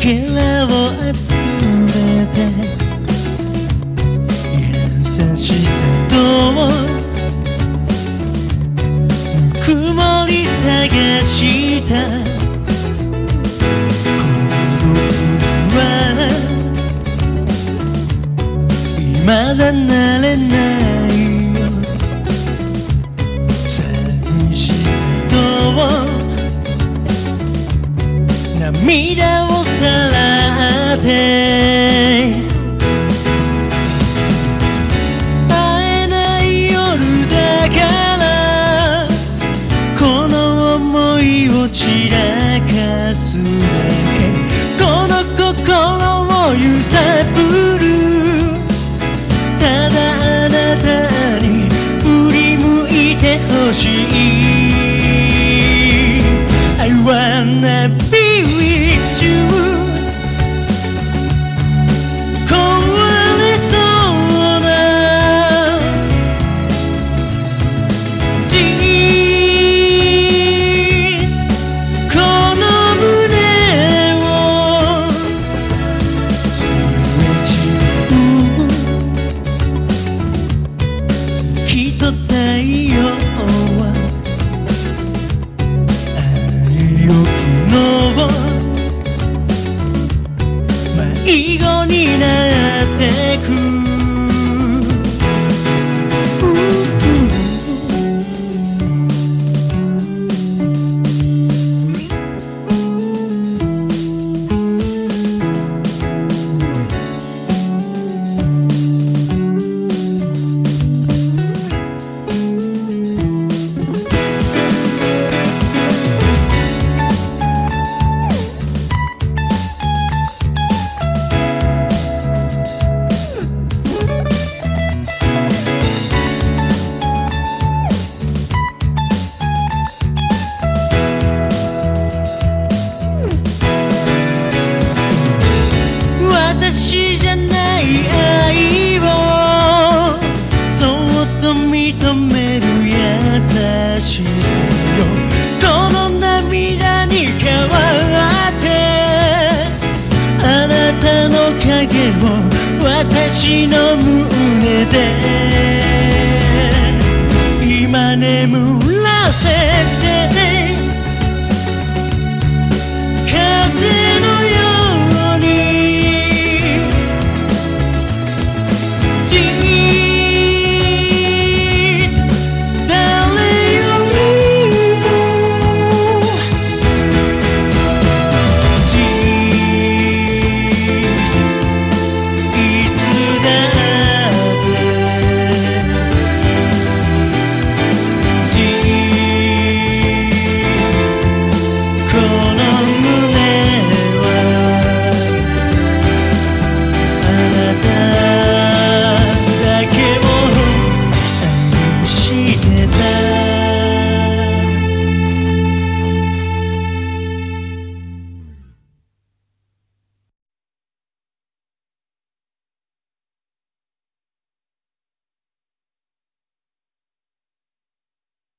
きらを集めて優しさと曇り探した。孤独は未だ慣れない。らって会えない夜だからこの想いを散らかすだけ。この心を揺さぶる囲碁になってく私じゃない愛を。そっと認める優しさよ。この涙に変わってあなたの影を私の胸で今眠らせて風